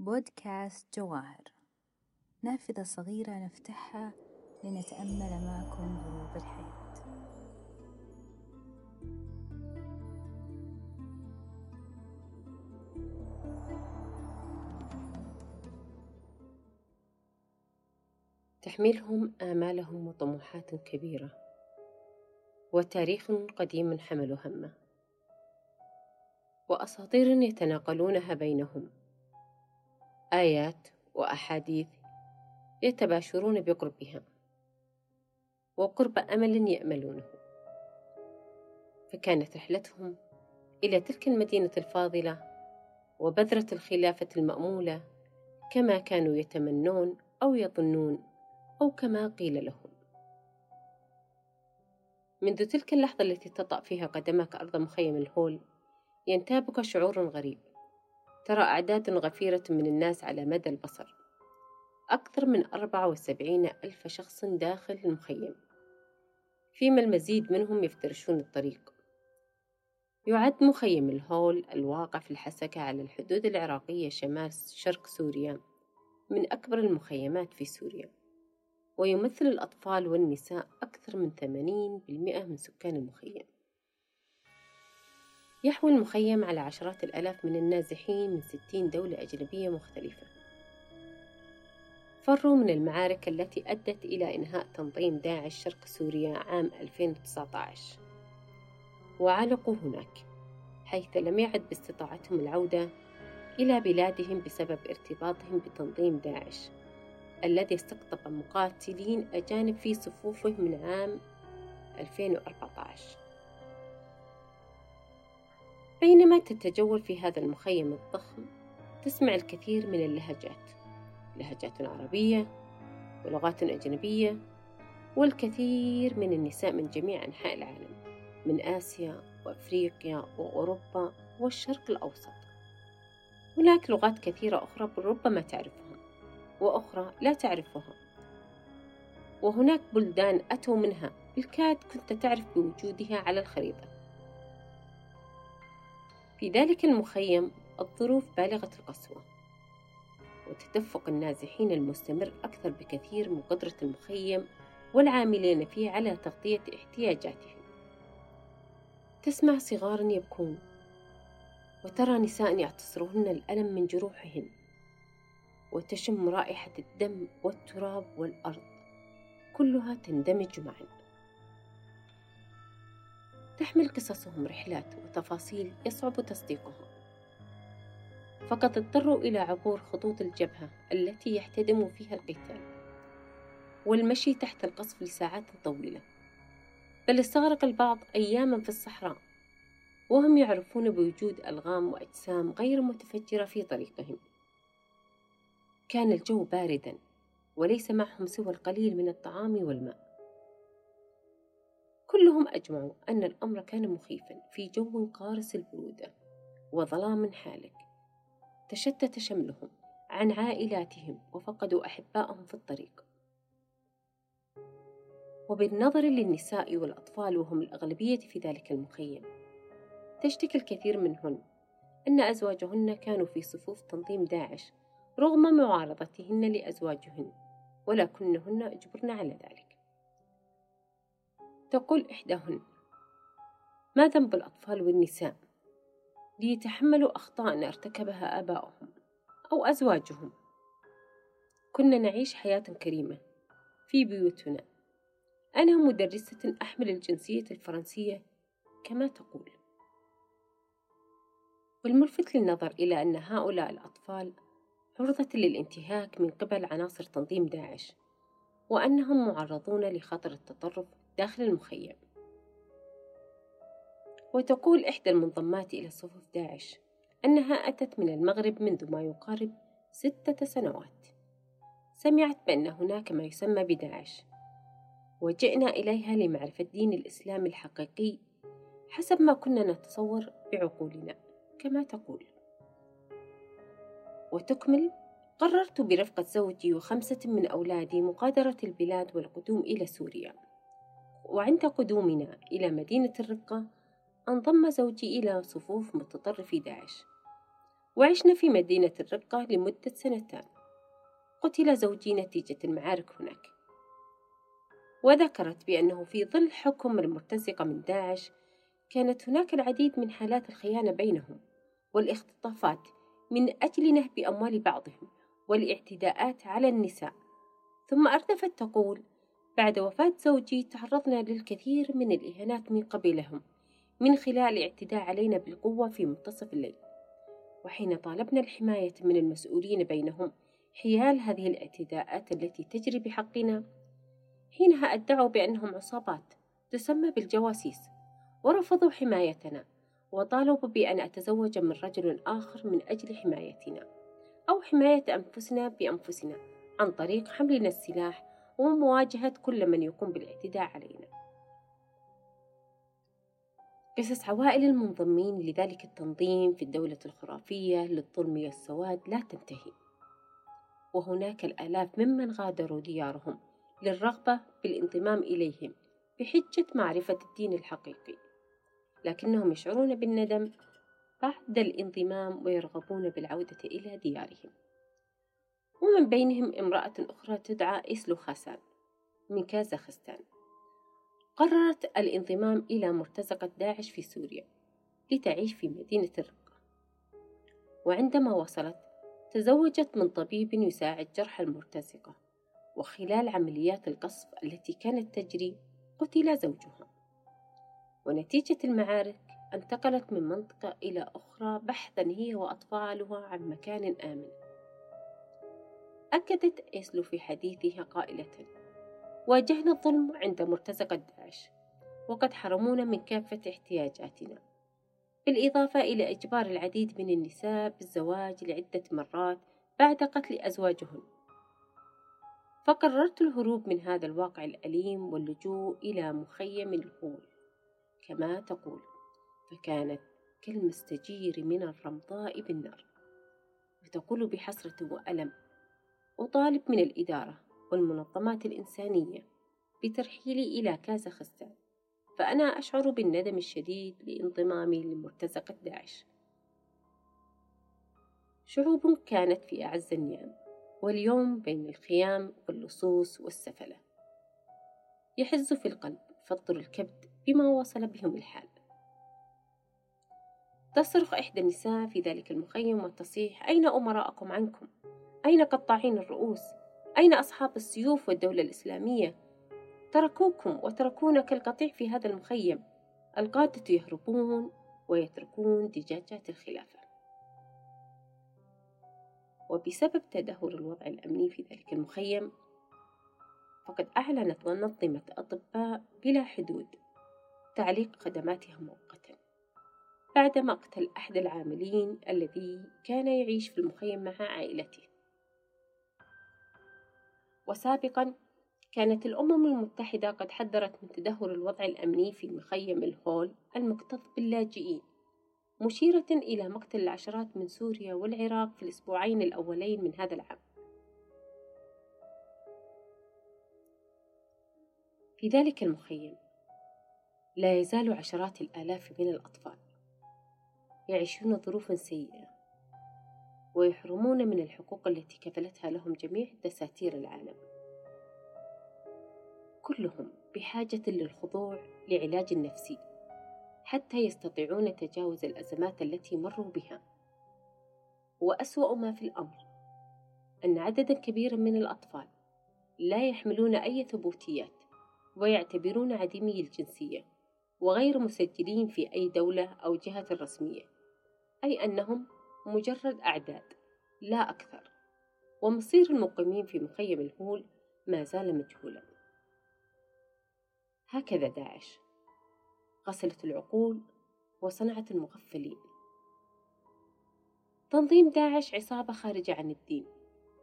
بودكاست جواهر. نافذة صغيرة نفتحها لنتأمل معكم غروب الحياة تحملهم آمالهم وطموحات كبيرة وتاريخ قديم حملوا همة. وأساطير يتناقلونها بينهم. آيات وأحاديث يتباشرون بقربها وقرب أمل يأملونه. فكانت رحلتهم إلى تلك المدينة الفاضلة وبذرة الخلافة المأمولة كما كانوا يتمنون أو يظنون أو كما قيل لهم. منذ تلك اللحظة التي تطأ فيها قدمك أرض مخيم الهول ينتابك شعور غريب. ترى أعداد غفيرة من الناس على مدى البصر. أكثر من أربعة وسبعين ألف شخص داخل المخيم. فيما المزيد منهم يفترشون الطريق. يعد مخيم الهول الواقع في الحسكة على الحدود العراقية شمال شرق سوريا من أكبر المخيمات في سوريا ويمثل الأطفال والنساء أكثر من 80% من سكان المخيم. يحوي المخيم على عشرات الآلاف من النازحين من ستين دولة أجنبية مختلفة. فروا من المعارك التي أدت إلى إنهاء تنظيم داعش شرق سوريا عام 2019 وعلقوا هناك حيث لم يعد باستطاعتهم العودة إلى بلادهم بسبب ارتباطهم بتنظيم داعش الذي استقطب مقاتلين أجانب في صفوفه من عام 2014 بينما تتجول في هذا المخيم الضخم تسمع الكثير من اللهجات. لهجات عربية ولغات أجنبية والكثير من النساء من جميع أنحاء العالم من آسيا وأفريقيا وأوروبا والشرق الأوسط. هناك لغات كثيرة أخرى ربما تعرفها وأخرى لا تعرفها. وهناك بلدان أتوا منها بالكاد كنت تعرف بوجودها على الخريطة. في ذلك المخيم الظروف بالغة القسوة وتدفق النازحين المستمر أكثر بكثير من قدرة المخيم والعاملين فيه على تغطية احتياجاتهم. تسمع صغارا يبكون وترى نساء يعتصرهن الألم من جروحهن وتشم رائحة الدم والتراب والأرض كلها تندمج معا. تحمل قصصهم رحلات وتفاصيل يصعب تصديقها فقد اضطروا إلى عبور خطوط الجبهة التي يحتدم فيها القتال. والمشي تحت القصف لساعات طويلة. بل استغرق البعض أياما في الصحراء وهم يعرفون بوجود ألغام وأجسام غير متفجرة في طريقهم. كان الجو باردا وليس معهم سوى القليل من الطعام والماء. كلهم أجمعوا أن الأمر كان مخيفا في جو قارس البرودة وظلام حالك تشتت شملهم عن عائلاتهم وفقدوا أحبائهم في الطريق. وبالنظر للنساء والأطفال وهم الأغلبية في ذلك المخيم تشتكي الكثير منهن أن أزواجهن كانوا في صفوف تنظيم داعش رغم معارضتهن لأزواجهن ولكنهن أجبرن على ذلك. تقول إحداهن ما ذنب الأطفال والنساء؟ ليتحملوا أخطاء ارتكبها آباؤهم أو أزواجهم. كنا نعيش حياة كريمة في بيوتنا. أنا مدرسة أحمل الجنسية الفرنسية كما تقول. والملفت للنظر إلى أن هؤلاء الأطفال عرضة للانتهاك من قبل عناصر تنظيم داعش وأنهم معرضون لخطر التطرف داخل المخيم. وتقول إحدى المنضمات إلى صفوف داعش أنها أتت من المغرب منذ ما يقارب ستة سنوات. سمعت بأن هناك ما يسمى بداعش. وجئنا إليها لمعرفة دين الإسلام الحقيقي حسب ما كنا نتصور بعقولنا كما تقول. وتكمل قررت برفقة زوجي وخمسة من أولادي مغادرة البلاد والقدوم إلى سوريا. وعند قدومنا إلى مدينة الرقة انضم زوجي إلى صفوف متطرفي داعش. وعشنا في مدينة الرقة لمدة سنتان. قتل زوجي نتيجة المعارك هناك. وذكرت بأنه في ظل حكم المرتزقة من داعش كانت هناك العديد من حالات الخيانة بينهم والاختطافات من أجل نهب أموال بعضهم والاعتداءات على النساء. ثم أردفت تقول بعد وفاة زوجي تعرضنا للكثير من الإهانات من قبلهم من خلال الاعتداء علينا بالقوة في منتصف الليل. وحين طالبنا الحماية من المسؤولين بينهم حيال هذه الاعتداءات التي تجري بحقنا حينها أدعوا بأنهم عصابات تسمى بالجواسيس ورفضوا حمايتنا وطالبوا بأن أتزوج من رجل آخر من أجل حمايتنا أو حماية أنفسنا بأنفسنا عن طريق حملنا السلاح ومواجهة كل من يقوم بالاعتداء علينا. قصص عوائل المنضمين لذلك التنظيم في الدولة الخرافية للظلم والسواد لا تنتهي. وهناك الآلاف ممن غادروا ديارهم للرغبة بالانضمام إليهم بحجة معرفة الدين الحقيقي. لكنهم يشعرون بالندم بعد الانضمام ويرغبون بالعودة إلى ديارهم. ومن بينهم امرأة أخرى تدعى إسلو خاسان من كازاخستان قررت الانضمام إلى مرتزقة داعش في سوريا لتعيش في مدينة الرقة. وعندما وصلت تزوجت من طبيب يساعد جرح المرتزقة وخلال عمليات القصف التي كانت تجري قتل زوجها. ونتيجة المعارك انتقلت من منطقة إلى أخرى بحثا هي وأطفالها عن مكان آمن. أكدت إيسلو في حديثها قائلة واجهنا الظلم عند مرتزقة داعش وقد حرمونا من كافة احتياجاتنا بالإضافة إلى إجبار العديد من النساء بالزواج لعدة مرات بعد قتل أزواجهن. فقررت الهروب من هذا الواقع الأليم واللجوء إلى مخيم الغول كما تقول فكانت كالمستجير من الرمضاء بالنار وتقول بحسرة وألم أطالب من الإدارة والمنظمات الإنسانية بترحيلي إلى كازاخستان فأنا أشعر بالندم الشديد لانضمامي لمرتزقة داعش. شعوب كانت في أعز النعم واليوم بين الخيام واللصوص والسفلة. يحز في القلب فطر الكبد بما وصل بهم الحال. تصرخ إحدى النساء في ذلك المخيم وتصيح أين أمراءكم عنكم؟ أين قطاعين الرؤوس؟ أين أصحاب السيوف والدولة الإسلامية؟ تركوكم وتركونا كالقطيع في هذا المخيم القادة يهربون ويتركون دجاجات الخلافة وبسبب تدهور الوضع الأمني في ذلك المخيم فقد أعلنت منظمة أطباء بلا حدود تعليق خدماتها مؤقتا بعد مقتل أحد العاملين الذي كان يعيش في المخيم مع عائلته وسابقا كانت الأمم المتحدة قد حذرت من تدهور الوضع الأمني في مخيم الهول المكتظ باللاجئين مشيرة إلى مقتل العشرات من سوريا والعراق في الأسبوعين الأولين من هذا العام. في ذلك المخيم لا يزال عشرات الآلاف من الأطفال يعيشون ظروفا سيئة ويحرمون من الحقوق التي كفلتها لهم جميع دساتير العالم. كلهم بحاجة للخضوع لعلاج نفسي حتى يستطيعون تجاوز الأزمات التي مروا بها. وأسوأ ما في الأمر أن عددا كبيرا من الأطفال لا يحملون أي ثبوتيات ويعتبرون عديمي الجنسية وغير مسجلين في أي دولة أو جهة رسمية أي أنهم مجرد أعداد لا أكثر. ومصير المقيمين في مخيم الهول ما زال مجهولا. هكذا داعش. غسلت العقول وصنعت المغفلين. تنظيم داعش عصابة خارجة عن الدين.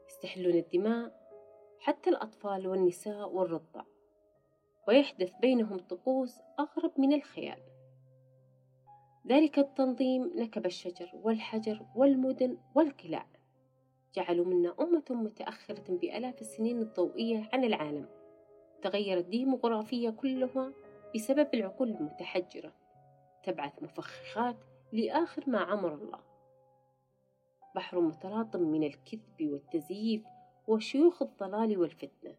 يستحلون الدماء حتى الأطفال والنساء والرضع. ويحدث بينهم طقوس أغرب من الخيال. ذلك التنظيم نكب الشجر والحجر والمدن والقلاع جعلوا منا أمة متأخرة بآلاف السنين الضوئية عن العالم. تغيرت الديموغرافية كلها بسبب العقول المتحجرة. تبعث مفخخات لآخر ما عمر الله. بحر متلاطم من الكذب والتزييف وشيوخ الضلال والفتنة.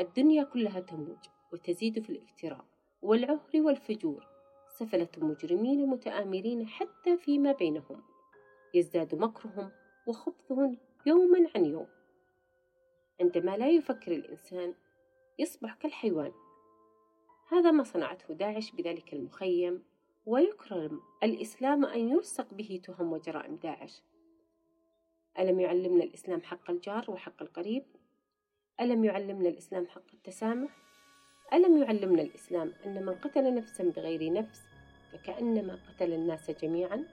الدنيا كلها تموج وتزيد في الافتراء والعهر والفجور. سفلة مجرمين متآمرين حتى فيما بينهم يزداد مكرهم وخبثهم يوما عن يوم عندما لا يفكر الإنسان يصبح كالحيوان هذا ما صنعته داعش بذلك المخيم ويكرم الإسلام أن يلصق به تهم وجرائم داعش ألم يعلمنا الإسلام حق الجار وحق القريب؟ ألم يعلمنا الإسلام حق التسامح؟ ألم يعلمنا الإسلام أن من قتل نفسا بغير نفس فكأنما قتل الناس جميعا؟